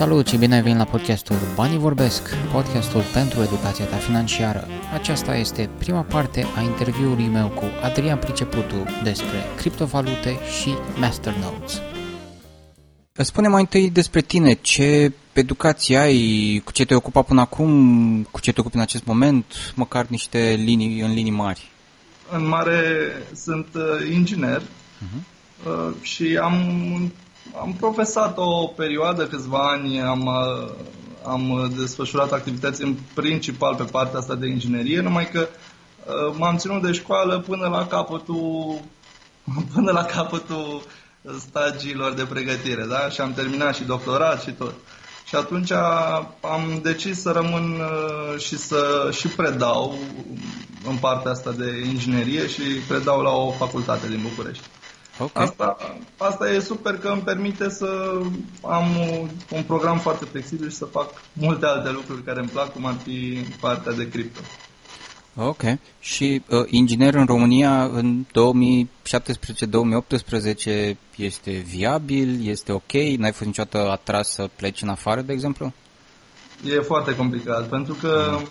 Salut și bine ai venit la podcastul Banii Vorbesc, podcastul pentru educația ta financiară. Aceasta este prima parte a interviului meu cu Adrian Priceputu despre criptovalute și Masternodes. Spune mai întâi despre tine, ce educație ai, cu ce te ocupa până acum, cu ce te ocupi în acest moment, măcar niște linii în linii mari. În mare sunt uh, inginer uh-huh. uh, și am am profesat o perioadă, câțiva ani, am, uh, am desfășurat activități în principal pe partea asta de inginerie, numai că uh, m-am ținut de școală până la capătul, până la capătul stagiilor de pregătire, da? Și am terminat și doctorat și tot. Și atunci am decis să rămân uh, și să și predau în partea asta de inginerie și predau la o facultate din București. Okay. Asta, asta e super că îmi permite să am un program foarte flexibil și să fac multe alte lucruri care îmi plac, cum ar fi partea de cripto. Ok. Și uh, inginer în România în 2017-2018 este viabil, este ok? N-ai fost niciodată atras să pleci în afară, de exemplu? E foarte complicat, pentru că mm.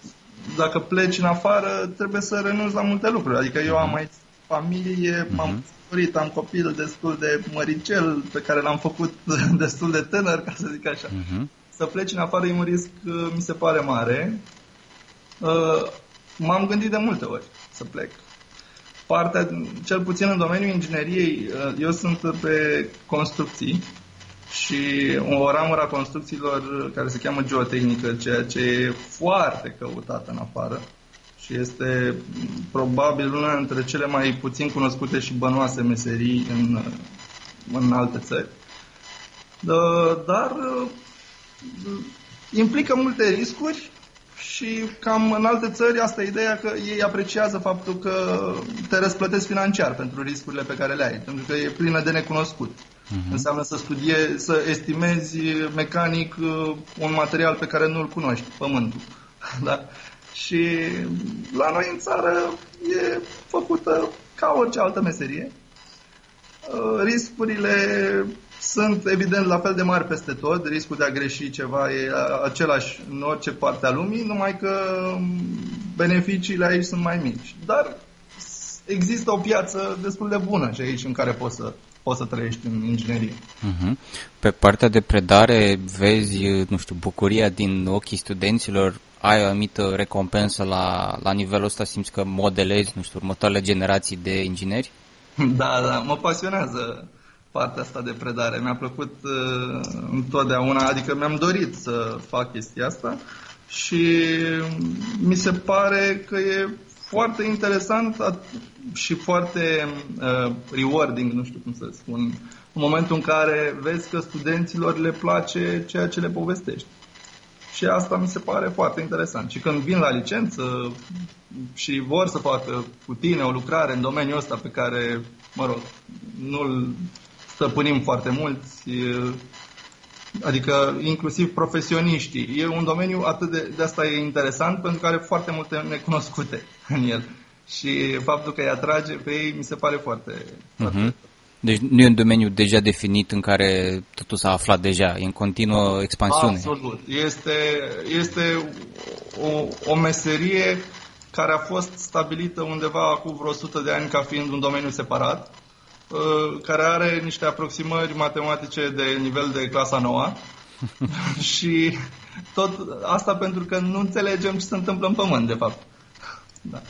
dacă pleci în afară, trebuie să renunți la multe lucruri. Adică eu am mm. aici familie, mm-hmm. m-am căsătorit, am copil destul de măricel, pe care l-am făcut destul de tânăr, ca să zic așa. Uh-huh. Să pleci în afară e un risc, uh, mi se pare mare. Uh, m-am gândit de multe ori să plec. Partea, cel puțin în domeniul ingineriei, uh, eu sunt pe construcții și o ramură a construcțiilor care se cheamă geotehnică, ceea ce e foarte căutată în afară și este probabil una dintre cele mai puțin cunoscute și bănoase meserii în, în alte țări. Dar implică multe riscuri și cam în alte țări asta e ideea că ei apreciază faptul că te răsplătesc financiar pentru riscurile pe care le ai, pentru că e plină de necunoscut. Uh-huh. Înseamnă să studie, să estimezi mecanic uh, un material pe care nu-l cunoști, pământul. Da? Și la noi în țară e făcută ca orice altă meserie. Uh, riscurile sunt evident la fel de mari peste tot, riscul de a greși ceva e același în orice parte a lumii, numai că beneficiile aici sunt mai mici. Dar există o piață destul de bună și aici în care poți să, poți să trăiești în inginerie. Uh-huh. Pe partea de predare vezi, nu știu, bucuria din ochii studenților ai o anumită recompensă la, la nivelul ăsta, simți că modelezi, nu știu, următoarele generații de ingineri? Da, da, mă pasionează partea asta de predare. Mi-a plăcut uh, întotdeauna, adică mi-am dorit să fac chestia asta și mi se pare că e foarte interesant și foarte uh, rewarding, nu știu cum să spun, în momentul în care vezi că studenților le place ceea ce le povestești. Și asta mi se pare foarte interesant. Și când vin la licență și vor să facă cu tine o lucrare în domeniul ăsta pe care, mă rog, nu-l stăpânim foarte mulți, adică inclusiv profesioniștii. E un domeniu atât de, de asta e interesant pentru că are foarte multe necunoscute în el. Și faptul că îi atrage pe ei mi se pare foarte, uh-huh. foarte deci nu e un domeniu deja definit în care totul s-a aflat deja, e în continuă expansiune. Absolut. Este, este o, o meserie care a fost stabilită undeva acum vreo 100 de ani ca fiind un domeniu separat, uh, care are niște aproximări matematice de nivel de clasa 9 și tot asta pentru că nu înțelegem ce se întâmplă în pământ, de fapt. Da.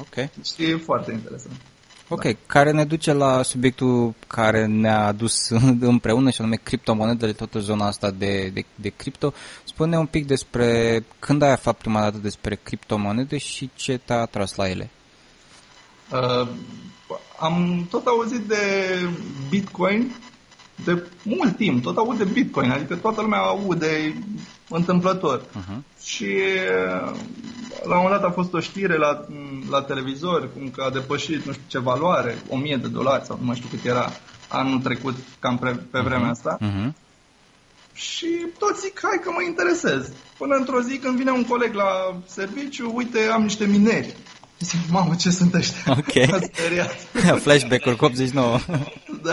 Ok. Și e foarte interesant. Ok, da. care ne duce la subiectul care ne-a adus împreună și anume criptomonedele, toată zona asta de, de, de cripto. Spune un pic despre când ai aflat prima dată despre criptomonede și ce te-a atras la ele. Uh, am tot auzit de Bitcoin de mult timp, tot aud de Bitcoin, adică toată lumea aude întâmplător. Uh-huh. Și la un moment dat a fost o știre la, la televizor, cum că a depășit nu știu ce valoare, 1000 de dolari sau nu mai știu cât era anul trecut, cam pre, pe vremea mhm. asta. Uh-huh. Și toți zic, hai că mă interesez. Până într-o zi când vine un coleg la serviciu, uite, am niște mineri. Zic, mamă, ce sunt ăștia? Ok. Flashback-uri cu 89. da.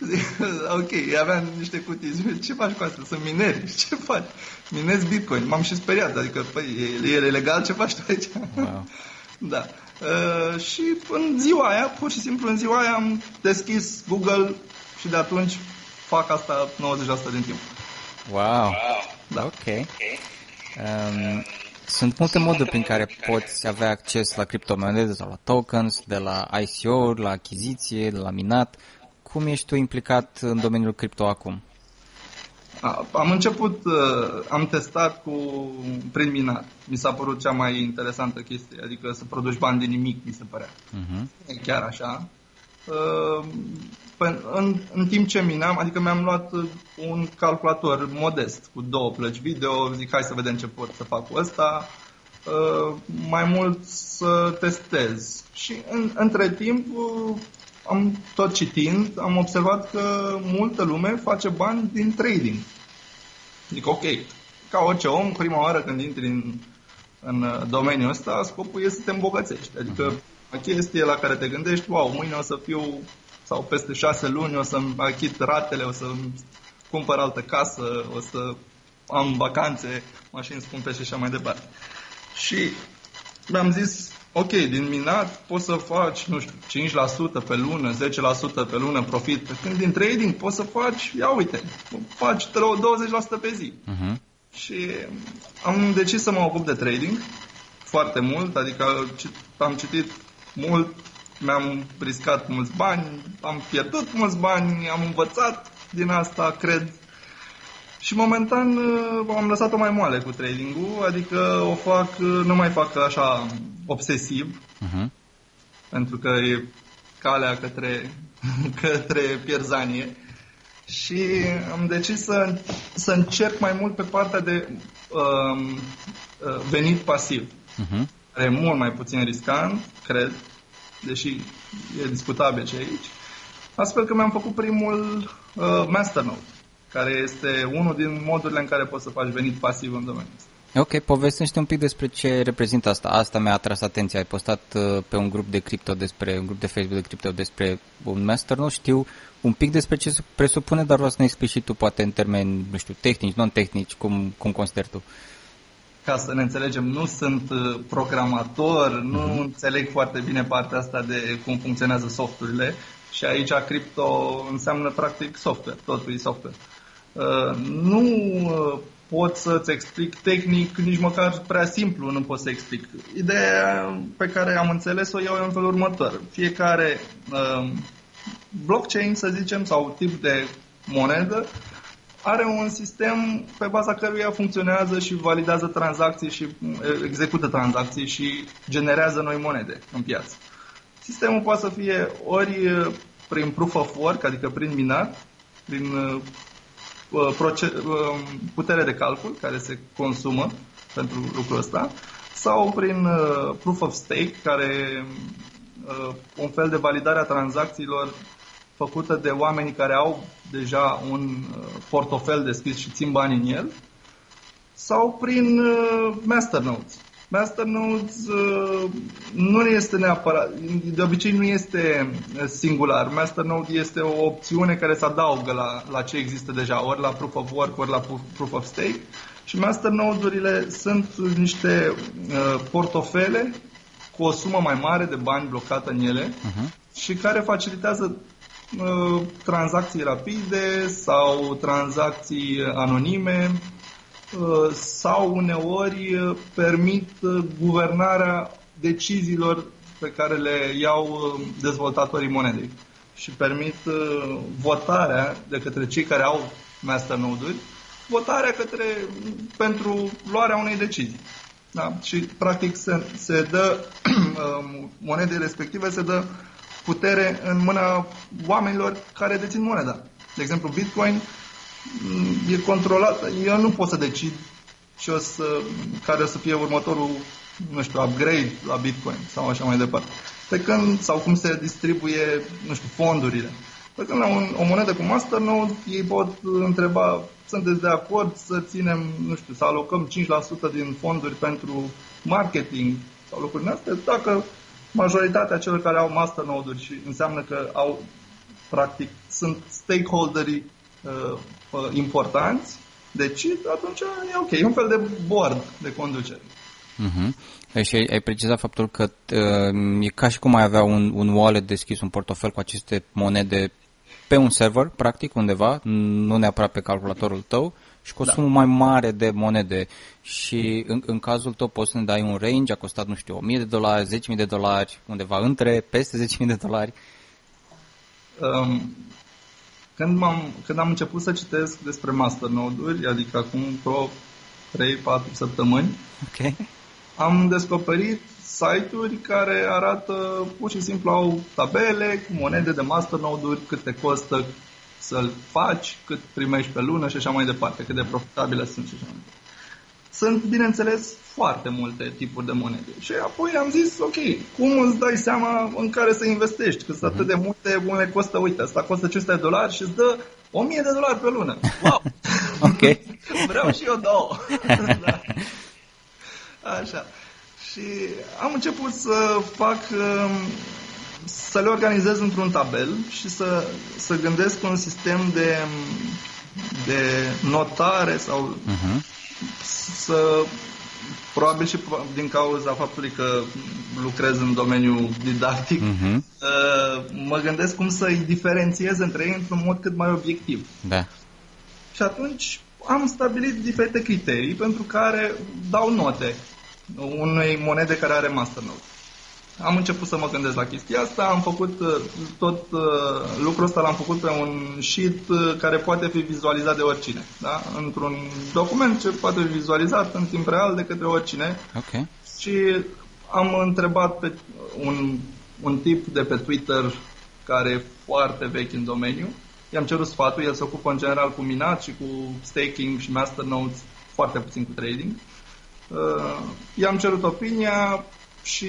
ok, aveam niște cutii. Zic, ce faci cu asta? Sunt mineri. Ce faci? Minezi Bitcoin. M-am și speriat. Adică, păi, e, e legal ce faci tu aici? Wow. da. Uh, și în ziua aia, pur și simplu în ziua aia am deschis Google și de atunci fac asta 90% din timp. Wow. Da. Ok. Um, sunt multe moduri prin care poți avea acces la criptomonede sau la tokens, de la ICO, la achiziție, de la minat. Cum ești tu implicat în domeniul cripto acum? Am început, uh, am testat cu prin minat. Mi s-a părut cea mai interesantă chestie, adică să produci bani din nimic, mi se părea. Uh-huh. Chiar așa. Uh, în, în timp ce minam, adică mi-am luat un calculator modest cu două plăci video, zic hai să vedem ce pot să fac cu ăsta, uh, mai mult să testez. Și în, între timp, uh, am tot citind, am observat că multă lume face bani din trading. Zic, ok, ca orice om, prima oară când intri în, în domeniul ăsta, scopul este să te îmbogățești. Adică uh-huh. chestie la care te gândești, wow, mâine o să fiu sau peste șase luni o să-mi achit ratele, o să-mi cumpăr altă casă, o să am vacanțe, mașini scumpe și așa mai departe. Și mi-am zis, ok, din minat poți să faci, nu știu, 5% pe lună, 10% pe lună profit, pe când din trading poți să faci, ia uite, faci 20% pe zi. Uh-huh. Și am decis să mă ocup de trading foarte mult, adică am citit mult mi-am riscat mulți bani, am pierdut mulți bani, am învățat din asta, cred. Și momentan uh, am lăsat-o mai moale cu trading-ul, adică o fac, uh, nu mai fac așa obsesiv, uh-huh. pentru că e calea către, către pierzanie. Și am decis să, să încerc mai mult pe partea de um, uh, venit pasiv, uh-huh. care e mult mai puțin riscant, cred, deși e discutabil ce aici, astfel că mi-am făcut primul uh, masternode, care este unul din modurile în care poți să faci venit pasiv în domeniul ăsta. Ok, povestește un pic despre ce reprezintă asta. Asta mi-a atras atenția. Ai postat uh, pe un grup de cripto despre, un grup de Facebook de cripto despre un masternode. Știu un pic despre ce se presupune, dar vreau să ne explici și tu, poate în termeni, nu știu, tehnici, non-tehnici, cum, cum consideri tu. Uh, ca să ne înțelegem, nu sunt uh, programator, nu uh-huh. înțeleg foarte bine partea asta de cum funcționează softurile și aici cripto înseamnă practic software, totul e software. Uh, nu uh, pot să-ți explic tehnic, nici măcar prea simplu nu pot să explic. Ideea pe care am înțeles-o eu e în felul următor. Fiecare uh, blockchain, să zicem, sau tip de monedă, are un sistem pe baza căruia funcționează și validează tranzacții și execută tranzacții și generează noi monede în piață. Sistemul poate să fie ori prin proof of work, adică prin minat, prin putere de calcul care se consumă pentru lucrul ăsta, sau prin proof of stake, care un fel de validare a tranzacțiilor făcută de oameni care au deja un uh, portofel deschis și țin bani în el, sau prin uh, masternodes. Masternodes uh, nu este neapărat, de obicei nu este singular. Masternode este o opțiune care se adaugă la, la ce există deja, ori la Proof of Work, ori la Proof of Stake. Și masternode-urile sunt niște uh, portofele cu o sumă mai mare de bani blocată în ele uh-huh. și care facilitează Uh, tranzacții rapide sau tranzacții anonime uh, sau uneori uh, permit guvernarea deciziilor pe care le iau dezvoltatorii monedei și permit votarea de către cei care au masternode-uri, votarea către, pentru luarea unei decizii. Da? Și practic se, se dă monedei respective se dă putere în mâna oamenilor care dețin moneda. De exemplu, Bitcoin mm, e controlat. Eu nu pot să decid și o să, care o să fie următorul, nu știu, upgrade la Bitcoin sau așa mai departe. Pe când, sau cum se distribuie, nu știu, fondurile. Pe când la un, o monedă cu Masternode, ei pot întreba, sunteți de acord să ținem, nu știu, să alocăm 5% din fonduri pentru marketing sau lucruri astea, dacă majoritatea celor care au masternode-uri și înseamnă că au practic sunt stakeholderii uh, importanți, decid, atunci e ok. E un fel de board de conducere. Uh-huh. Și ai, ai precizat faptul că uh, e ca și cum ai avea un, un wallet deschis, un portofel cu aceste monede pe un server, practic, undeva, nu neapărat pe calculatorul tău, și cu o da. sumă mai mare de monede. Și în, în cazul tău poți să ne dai un range, a costat, nu știu, 1000 de dolari, 10.000 de dolari, undeva între, peste 10.000 de dolari. Um, când, am când am început să citesc despre masternode-uri, adică acum vreo 3-4 săptămâni, okay. am descoperit site-uri care arată pur și simplu au tabele cu monede de masternode-uri, cât te costă să-l faci, cât primești pe lună și așa mai departe, cât de profitabile sunt și așa mai departe. Sunt, bineînțeles, foarte multe tipuri de monede. Și apoi am zis, ok, cum îți dai seama în care să investești? Că sunt atât de multe, unele costă, uite, asta costă 500 de dolari și îți dă 1000 de dolari pe lună. Wow! ok. Vreau și eu două. da. Așa. Și am început să fac, um, să le organizez într-un tabel și să, să gândesc un sistem de, de notare sau uh-huh. să probabil și din cauza faptului că lucrez în domeniul didactic, uh-huh. mă gândesc cum să-i diferențiez între ei într-un mod cât mai obiectiv. Da. Și atunci am stabilit diferite criterii pentru care dau note unei monede care are masternode. Am început să mă gândesc la chestia asta, am făcut uh, tot uh, lucrul ăsta l-am făcut pe un sheet uh, care poate fi vizualizat de oricine. Da? Într-un document ce poate fi vizualizat în timp real de către oricine. Okay. Și am întrebat pe un, un tip de pe Twitter care e foarte vechi în domeniu. I-am cerut sfatul, el se ocupă în general cu minat și cu staking și masternodes, foarte puțin cu trading. Uh, i-am cerut opinia și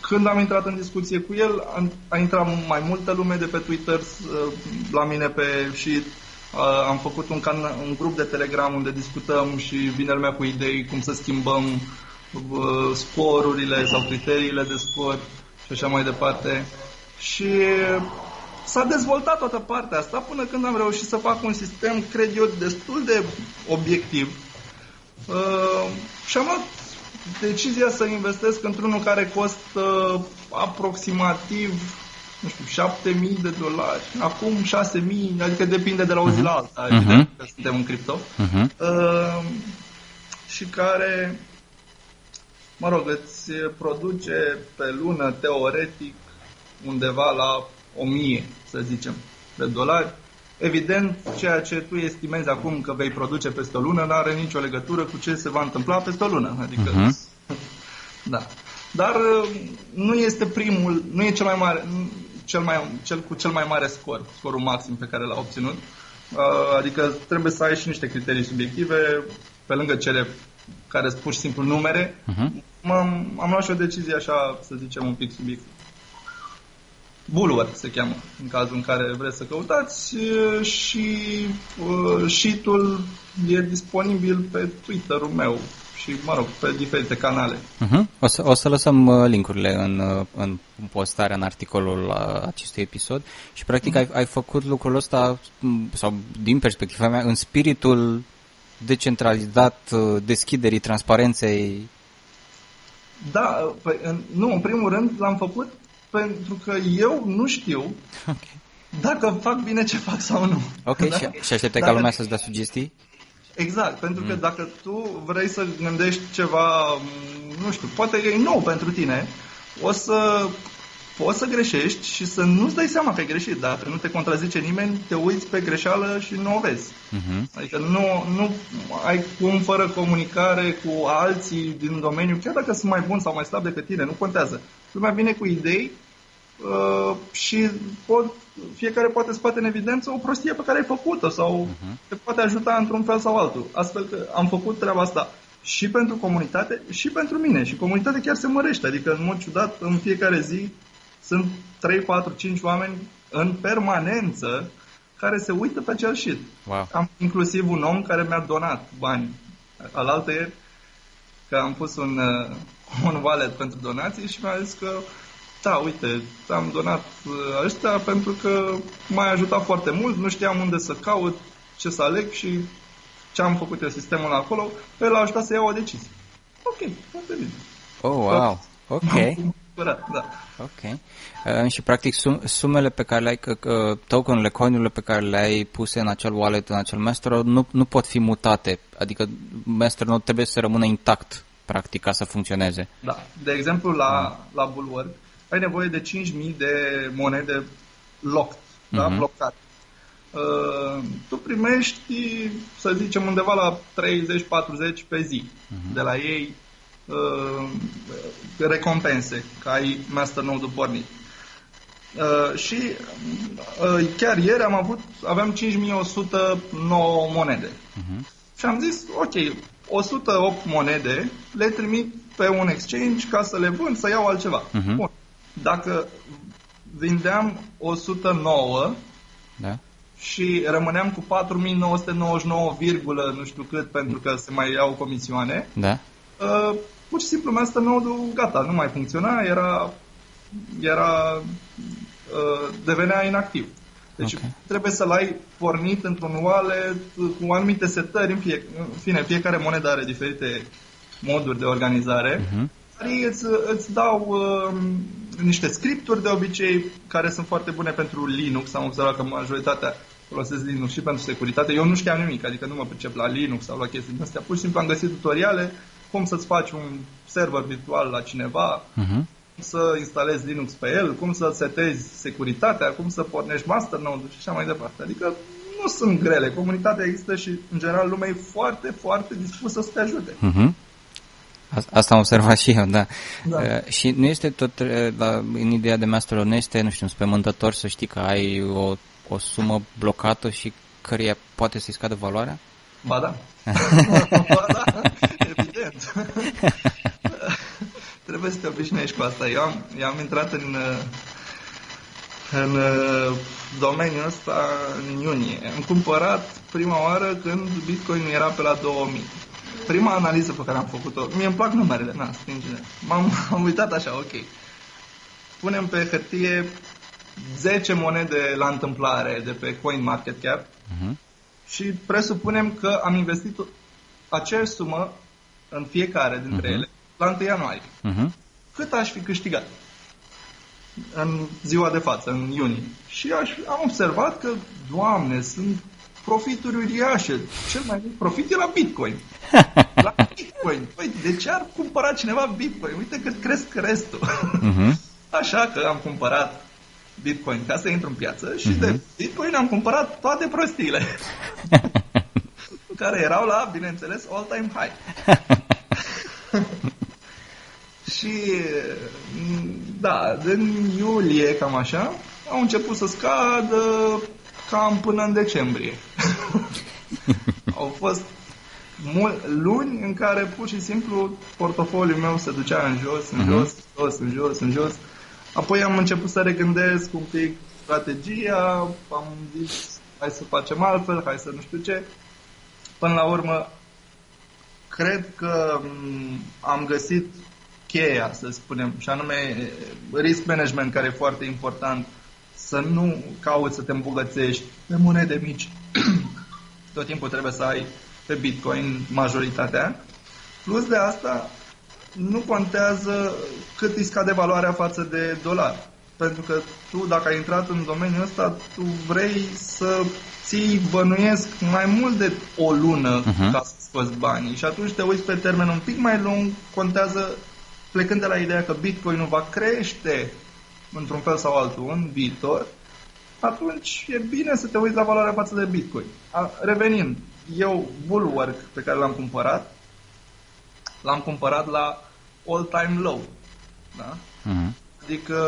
când am intrat în discuție cu el, a, a intrat mai multă lume de pe Twitter uh, la mine pe și uh, am făcut un, can- un grup de Telegram unde discutăm și vine lumea cu idei cum să schimbăm uh, scorurile sau criteriile de scor și așa mai departe. Și s-a dezvoltat toată partea asta până când am reușit să fac un sistem, cred eu, destul de obiectiv, Uh, și am luat decizia să investesc într-unul care costă aproximativ nu știu, 7000 de dolari, acum 6000, adică depinde de la o zi uh-huh. la alta, uh-huh. că suntem în cripto, uh-huh. uh, și care, mă rog, îți produce pe lună, teoretic, undeva la 1000, să zicem, de dolari, Evident, ceea ce tu estimezi acum că vei produce peste o lună nu are nicio legătură cu ce se va întâmpla peste o lună. Adică, uh-huh. da. Dar uh, nu este primul, nu e cel mai mare, cel, mai, cel cu cel mai mare scor, scorul maxim pe care l-a obținut. Uh, adică trebuie să ai și niște criterii subiective, pe lângă cele care sunt pur și simplu numere. Uh-huh. am am luat și o decizie așa, să zicem, un pic subiectiv. Bulwer se cheamă, în cazul în care vreți să căutați și uh, sheet-ul e disponibil pe Twitter-ul meu și, mă rog, pe diferite canale. Uh-huh. O, să, o să lăsăm uh, linkurile în, uh, în postarea, în articolul acestui episod și, practic, uh-huh. ai, ai făcut lucrul ăsta, sau din perspectiva mea, în spiritul decentralizat, deschiderii, transparenței da, păi, în, nu, în primul rând l-am făcut pentru că eu nu știu okay. dacă fac bine ce fac sau nu. Ok, da? și, și așteptai ca lumea să-ți dea sugestii? Exact, pentru mm. că dacă tu vrei să gândești ceva, nu știu, poate e nou pentru tine, o să poți să greșești și să nu-ți dai seama că ai greșit. Dacă nu te contrazice nimeni, te uiți pe greșeală și nu o vezi. Uh-huh. Adică nu, nu ai cum fără comunicare cu alții din domeniu, chiar dacă sunt mai buni sau mai slabi decât tine, nu contează. Lumea vine cu idei uh, și pot, fiecare poate scoate în evidență o prostie pe care ai făcut-o sau uh-huh. te poate ajuta într-un fel sau altul. Astfel că am făcut treaba asta și pentru comunitate și pentru mine. Și comunitatea chiar se mărește. Adică, în mod ciudat, în fiecare zi sunt 3, 4, 5 oameni în permanență care se uită pe acel shit. Wow. Am inclusiv un om care mi-a donat bani. Alaltă ieri, că am pus un, uh, un wallet pentru donații și mi-a zis că da, uite, am donat uh, ăștia pentru că m-a ajutat foarte mult, nu știam unde să caut, ce să aleg și ce am făcut eu sistemul acolo, pe el a ajutat să iau o decizie. Ok, foarte bine. Oh, wow, ok. Da, da. Ok. Uh, și practic sum, sumele pe care le-ai, uh, tokenurile, coinurile pe care le-ai puse în acel wallet, în acel Mastodon, nu, nu pot fi mutate. Adică Mastodon trebuie să rămână intact, practic, ca să funcționeze. Da. De exemplu, la, mm. la Bulwark ai nevoie de 5.000 de monede locked, mm-hmm. da? Mhm. blocate. Uh, tu primești, să zicem, undeva la 30-40 pe zi uh-huh. de la ei uh, recompense, că ai masternode-ul pornit. Uh, și uh, chiar ieri am avut, aveam 5109 monede. Uh-huh. Și am zis, ok, 108 monede le trimit pe un exchange ca să le vând, să iau altceva. Uh-huh. Bun. Dacă vindeam 109, da și rămâneam cu 4999, nu știu cât, pentru că se mai iau comisioane. Da. Uh, pur și simplu asta nodul gata, nu mai funcționa, era, era uh, devenea inactiv. Deci okay. trebuie să-l ai pornit într-un wallet cu anumite setări, în, fie, în fine, fiecare monedă are diferite moduri de organizare. Uh-huh. Îți, îți dau uh, niște scripturi de obicei care sunt foarte bune pentru Linux. Am observat că majoritatea folosesc Linux și pentru securitate. Eu nu știam nimic, adică nu mă pricep la Linux sau la chestii din astea. Pur și simplu am găsit tutoriale cum să-ți faci un server virtual la cineva, uh-huh. cum să instalezi Linux pe el, cum să setezi securitatea, cum să pornești masternode și așa mai departe. Adică nu sunt grele. Comunitatea există și, în general, lumea e foarte, foarte dispusă să te ajute. Uh-huh. Asta am observat și eu, da. da. Uh, și nu este tot, uh, la, în ideea de Mastodon, nu este, nu știu, spământător să știi că ai o o sumă blocată și căreia poate să-i scadă valoarea? Ba da. ba da, evident. Trebuie să te obișnuiești cu asta. Eu am, eu am intrat în, în domeniul ăsta în iunie. Am cumpărat prima oară când Bitcoin era pe la 2000. Prima analiză pe care am făcut-o, mie îmi plac numerele, na, stingine. M-am am uitat așa, ok. Punem pe hârtie 10 monede la întâmplare de pe CoinMarketCap uh-huh. și presupunem că am investit aceeași sumă în fiecare dintre uh-huh. ele la 1 ianuarie. Uh-huh. Cât aș fi câștigat în ziua de față, în iunie? Și aș, am observat că, doamne, sunt profituri uriașe. Cel mai mult profit e la Bitcoin. La Bitcoin. Păi, de ce ar cumpăra cineva Bitcoin? Uite că cresc restul. Uh-huh. Așa că am cumpărat Bitcoin ca să intru în piață și uh-huh. de Bitcoin am cumpărat toate prostiile. care erau la, bineînțeles, all-time high. și da, din iulie, cam așa, au început să scadă cam până în decembrie. au fost mul- luni în care pur și simplu portofoliul meu se ducea în jos, în uh-huh. jos, jos, în jos, în jos. Apoi am început să regândesc un pic strategia, am zis hai să facem altfel, hai să nu știu ce. Până la urmă, cred că mm, am găsit cheia, să spunem, și anume risk management, care e foarte important, să nu cauți să te îmbogățești pe monede mici. Tot timpul trebuie să ai pe Bitcoin majoritatea. Plus de asta, nu contează cât îi scade valoarea față de dolar. Pentru că tu, dacă ai intrat în domeniul ăsta, tu vrei să ții bănuiesc mai mult de o lună uh-huh. ca să scoți banii. Și atunci te uiți pe termen un pic mai lung, contează plecând de la ideea că Bitcoin nu va crește într-un fel sau altul în viitor, atunci e bine să te uiți la valoarea față de Bitcoin. A, revenind, eu Bulwark pe care l-am cumpărat, l-am cumpărat la all-time low. Da? Uh-huh. Adică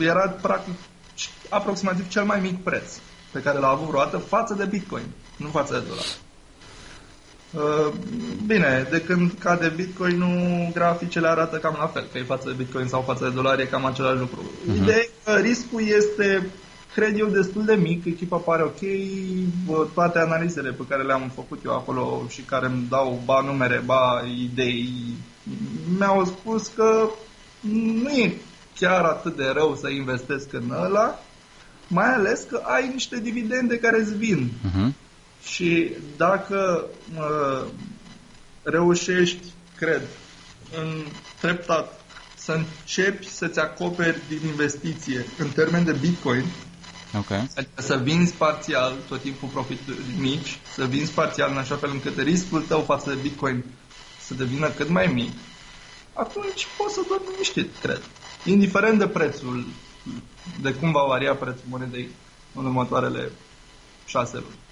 era practic aproximativ cel mai mic preț pe care l-a avut vreodată față de Bitcoin, nu față de dolar. Uh, bine, de când cade Bitcoin, nu graficele arată cam la fel, că e față de Bitcoin sau față de dolar, e cam același lucru. Uh-huh. Ideea că riscul este cred eu, destul de mic, echipa pare ok, toate analizele pe care le-am făcut eu acolo și care îmi dau ba numere, ba idei, mi-au spus că nu e chiar atât de rău să investesc în ăla, mai ales că ai niște dividende care îți vin. Uh-huh. Și dacă uh, reușești, cred, în treptat să începi să-ți acoperi din investiție în termen de Bitcoin, okay. adică să vinzi parțial tot timpul profituri mici, să vinzi parțial în așa fel încât riscul tău față de Bitcoin să devină cât mai mic, atunci poți să dormi liniștit, cred. Indiferent de prețul, de cum va varia prețul monedei în următoarele șase luni.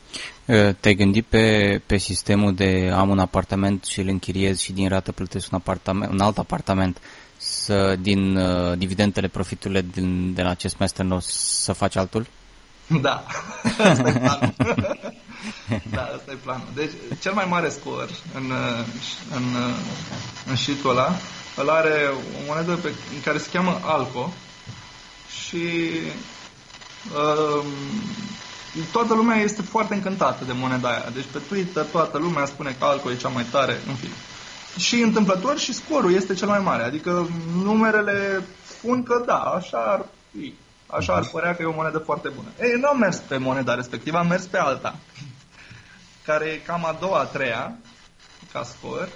Te-ai gândit pe, pe sistemul de am un apartament și îl închiriez și din rată plătesc un, apartament, un alt apartament să, din uh, dividendele, profiturile din, de la acest master să faci altul? Da, asta e planul. da, asta e planul. Deci, cel mai mare scor în, în, în sheet ăla, îl are o monedă pe, în care se cheamă Alco și uh, toată lumea este foarte încântată de moneda aia. Deci pe Twitter toată lumea spune că Alco e cea mai tare, în fine. Și întâmplător și scorul este cel mai mare. Adică numerele spun că da, așa ar fi. Așa ar părea că e o monedă foarte bună. Ei, nu am mers pe moneda respectivă, am mers pe alta. Care e cam a doua, a treia, ca scor,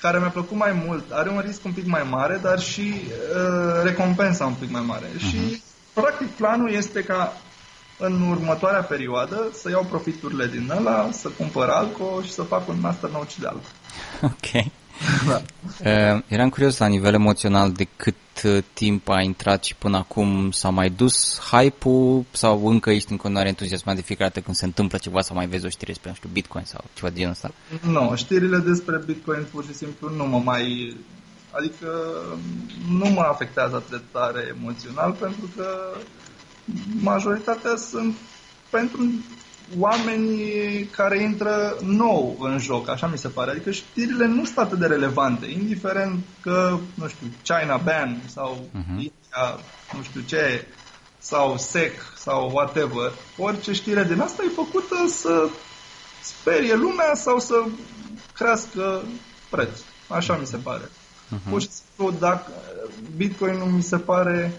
care mi-a plăcut mai mult. Are un risc un pic mai mare, dar și uh, recompensa un pic mai mare. Uh-huh. Și, practic, planul este ca în următoarea perioadă să iau profiturile din ăla, să cumpăr alco și să fac un master nou de alco. Ok. Da. Uh, eram curios la nivel emoțional de cât uh, timp a intrat și până acum s-a mai dus hype-ul sau încă ești în continuare entuziasmat de fiecare dată când se întâmplă ceva sau mai vezi o știre despre, știu, Bitcoin sau ceva de genul ăsta? Nu, no, știrile despre Bitcoin pur și simplu nu mă mai... Adică nu mă afectează atât de tare emoțional pentru că majoritatea sunt pentru oameni care intră nou în joc, așa mi se pare. Adică știrile nu sunt atât de relevante, indiferent că, nu știu, China ban sau uh-huh. India, nu știu ce, sau SEC sau whatever. Orice știre din asta e făcută să sperie lumea sau să crească preț. Așa mi se pare. Uh-huh. Pur și simplu, dacă Bitcoin nu mi se pare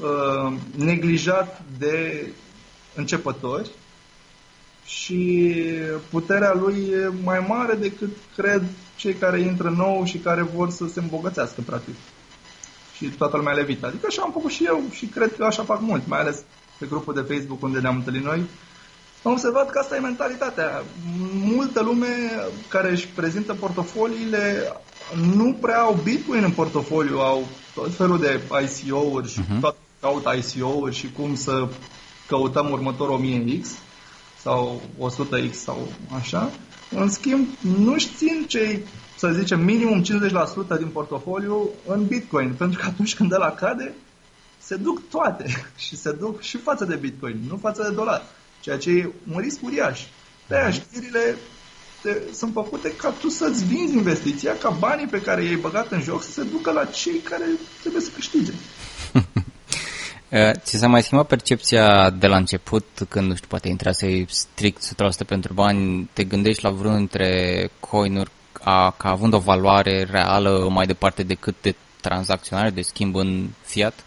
uh, neglijat de începători, și puterea lui e mai mare decât cred cei care intră nou și care vor să se îmbogățească, practic. Și toată lumea levită. Adică așa am făcut și eu și cred că așa fac mulți, mai ales pe grupul de Facebook unde ne-am întâlnit noi. Am observat că asta e mentalitatea. Multă lume care își prezintă portofoliile nu prea au Bitcoin în portofoliu, au tot felul de ICO-uri și uh-huh. tot caut ICO-uri și cum să căutăm următorul 1000X sau 100x sau așa. În schimb, nu țin cei, să zicem, minimum 50% din portofoliu în Bitcoin, pentru că atunci când ăla cade, se duc toate și se duc și față de Bitcoin, nu față de dolar, ceea ce e un risc uriaș. De aia știrile te, sunt făcute ca tu să-ți vinzi investiția, ca banii pe care i-ai băgat în joc să se ducă la cei care trebuie să câștige. Eh, ți s-a mai schimbat percepția de la început, când, nu știu, poate intrase strict 100% pentru bani, te gândești la vreunul dintre coinuri a, ca având o valoare reală mai departe decât de tranzacționare, de schimb în fiat?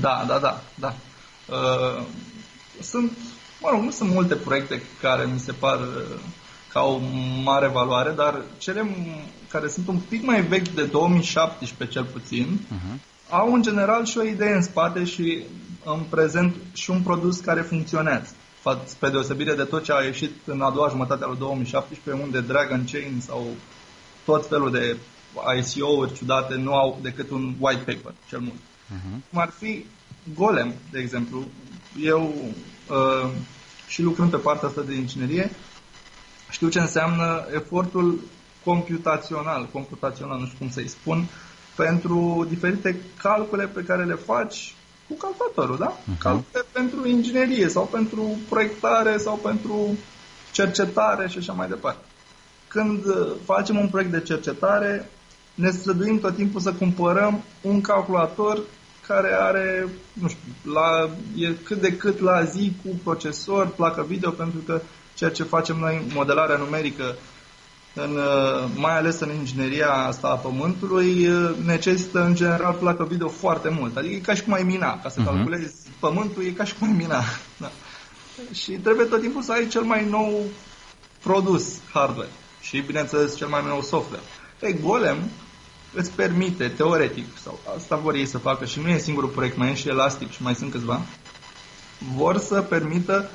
Da, da, da, da. Uh, sunt, mă rog, nu sunt multe proiecte care mi se par uh, ca o mare valoare, dar cele care sunt un pic mai vechi de 2017 cel puțin, uh-huh au în general și o idee în spate și în prezent și un produs care funcționează. Spre deosebire de tot ce a ieșit în a doua jumătate a lui 2017, unde Dragon Chain sau tot felul de ICO-uri ciudate nu au decât un white paper, cel mult. Uh-huh. Cum ar fi Golem, de exemplu. Eu, uh, și lucrând pe partea asta de inginerie, știu ce înseamnă efortul computațional, computațional, nu știu cum să-i spun, pentru diferite calcule pe care le faci cu calculatorul, da? Uh-huh. Calcule pentru inginerie sau pentru proiectare sau pentru cercetare și așa mai departe. Când uh, facem un proiect de cercetare, ne străduim tot timpul să cumpărăm un calculator care are, nu știu, la, e cât de cât la zi cu procesor, placă video, pentru că ceea ce facem noi, modelarea numerică, în, mai ales în ingineria asta a pământului, necesită în general placă video foarte mult. Adică e ca și cum ai mina. Ca să uh-huh. calculezi pământul, e ca și cum ai mina. Da. Și trebuie tot timpul să ai cel mai nou produs hardware și, bineînțeles, cel mai nou software. Ei, Golem îți permite, teoretic, sau asta vor ei să facă și nu e singurul proiect, mai e și Elastic și mai sunt câțiva, vor să permită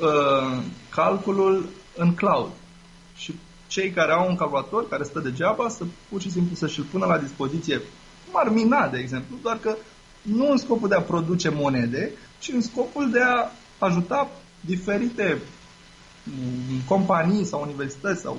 uh, calculul în cloud. Și cei care au un calculator care stă degeaba să pur și simplu să-și-l pună la dispoziție, cum ar mina, de exemplu, doar că nu în scopul de a produce monede, ci în scopul de a ajuta diferite mm, companii sau universități sau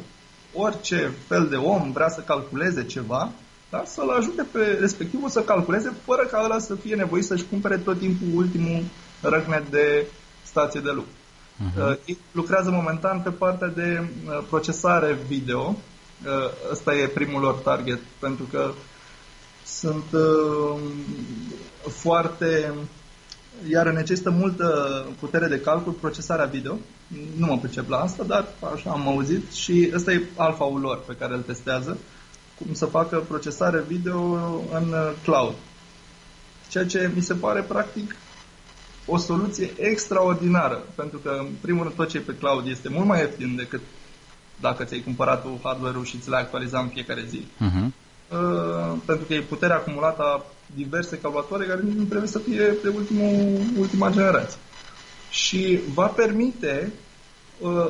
orice fel de om vrea să calculeze ceva, da? să-l ajute pe respectivul să calculeze fără ca ăla să fie nevoit să-și cumpere tot timpul ultimul răgnet de stație de lucru. Uh-huh. Uh, lucrează momentan pe partea de uh, procesare video. Uh, ăsta e primul lor target, pentru că sunt uh, foarte iar necesită multă putere de calcul procesarea video. Nu mă pricep la asta, dar așa am auzit și ăsta e alfa-ul lor pe care îl testează, cum să facă procesare video în cloud. Ceea ce mi se pare practic o soluție extraordinară, pentru că în primul rând tot ce e pe cloud este mult mai ieftin decât dacă ți-ai cumpărat tu hardware-ul și ți l-ai actualizat în fiecare zi. Uh-huh. Uh, pentru că e puterea acumulată a diverse calculatoare care nu trebuie să fie de ultimul, ultima generație. Și va permite uh,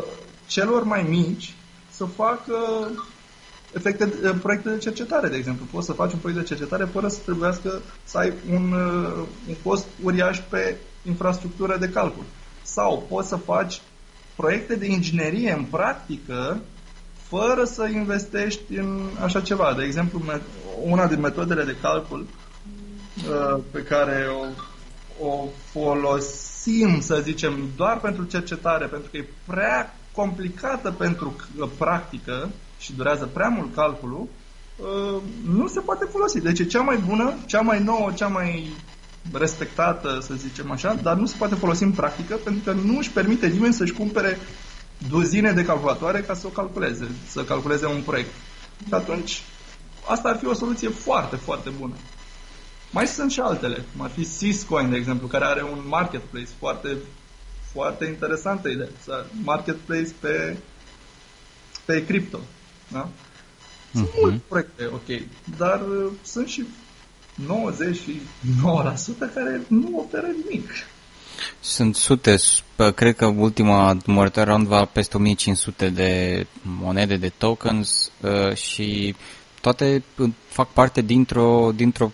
celor mai mici să facă efecte, uh, proiecte de cercetare, de exemplu. Poți să faci un proiect de cercetare fără să trebuiască să ai un, uh, un cost uriaș pe infrastructură de calcul. Sau poți să faci proiecte de inginerie în practică fără să investești în așa ceva. De exemplu, una din metodele de calcul uh, pe care o, o folosim, să zicem, doar pentru cercetare, pentru că e prea complicată pentru uh, practică și durează prea mult calculul, uh, nu se poate folosi. Deci e cea mai bună, cea mai nouă, cea mai respectată, să zicem așa, dar nu se poate folosi în practică pentru că nu își permite nimeni să-și cumpere duzine de calculatoare ca să o calculeze, să calculeze un proiect. Și atunci, asta ar fi o soluție foarte, foarte bună. Mai sunt și altele, cum ar fi Syscoin, de exemplu, care are un marketplace foarte, foarte interesantă idee. Marketplace pe, pe cripto. Da? Sunt uh-huh. multe proiecte, ok, dar uh, sunt și 99% care nu oferă nimic. Sunt sute, cred că ultima numărătoare round va peste 1500 de monede, de tokens uh, și toate fac parte dintr-o, dintr-o,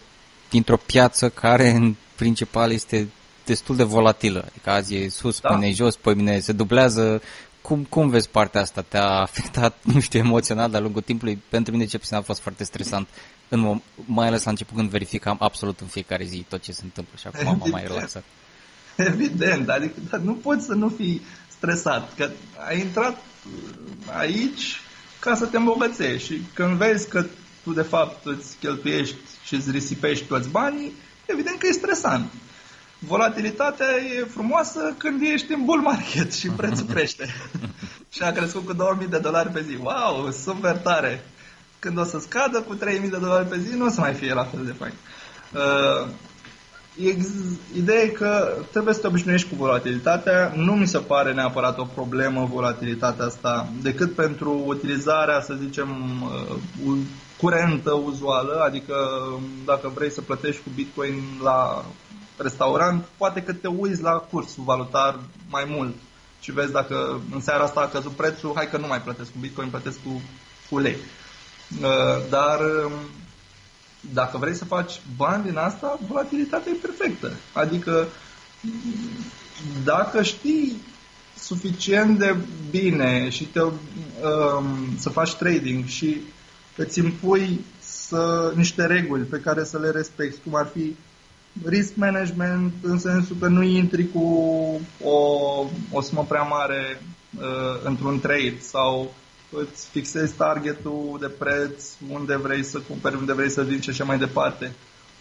dintr-o piață care în principal este destul de volatilă. Adică azi e sus, da. până jos, pe mine se dublează. Cum, cum vezi partea asta? Te-a afectat, nu știu, emoțional de-a lungul timpului? Pentru mine, ce a fost foarte stresant, în, mai ales la început când verificam absolut în fiecare zi tot ce se întâmplă și acum m-am mai relaxat. Evident, adică dar nu poți să nu fii stresat, că ai intrat aici ca să te îmbogățești și când vezi că tu de fapt îți cheltuiești și îți risipești toți banii, evident că e stresant. Volatilitatea e frumoasă când ești în bull market și prețul crește. și a crescut cu 2000 de dolari pe zi. Wow, super tare! Când o să scadă cu 3000 de dolari pe zi, nu o să mai fie la fel de fain. Uh, Ideea e că trebuie să te obișnuiești cu volatilitatea. Nu mi se pare neapărat o problemă volatilitatea asta, decât pentru utilizarea, să zicem, uh, curentă, uzuală, adică um, dacă vrei să plătești cu Bitcoin la restaurant, poate că te uiți la cursul valutar mai mult și vezi dacă în seara asta a căzut prețul, hai că nu mai plătesc cu Bitcoin, plătesc cu, cu lei. Uh, dar um, dacă vrei să faci bani din asta, volatilitatea e perfectă. Adică dacă știi suficient de bine și te, um, să faci trading și îți impui să, niște reguli pe care să le respecti, cum ar fi risk management, în sensul că nu intri cu o, o sumă prea mare uh, într-un trade sau îți fixezi targetul de preț, unde vrei să cumperi, unde vrei să vinzi și așa mai departe.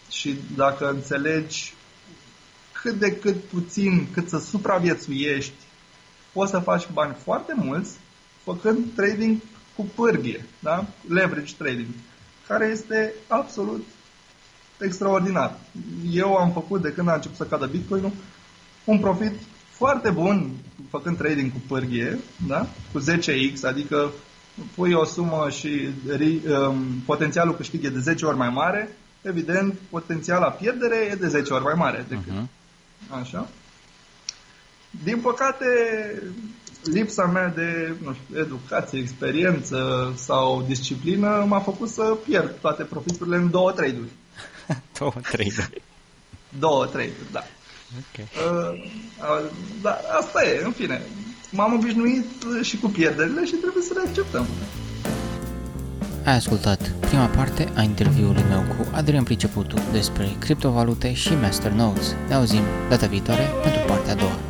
Și dacă înțelegi cât de cât puțin, cât să supraviețuiești, poți să faci bani foarte mulți făcând trading cu pârghie, da? leverage trading, care este absolut extraordinar. Eu am făcut, de când a început să cadă Bitcoin-ul, un profit foarte bun făcând trading cu pârghie, da? cu 10x, adică pui o sumă și um, potențialul câștig e de 10 ori mai mare, evident, potențiala pierdere e de 10 ori mai mare decât. Uh-huh. Așa. Din păcate, lipsa mea de nu știu, educație, experiență sau disciplină m-a făcut să pierd toate profiturile în două trade-uri. Două trade-uri. două trade-uri, da. Okay. Uh, uh, dar asta e, în fine. M-am obișnuit și cu pierderile și trebuie să le acceptăm. Ai ascultat prima parte a interviului meu cu Adrian Priceputu despre criptovalute și Master Notes. Ne auzim data viitoare pentru partea a doua.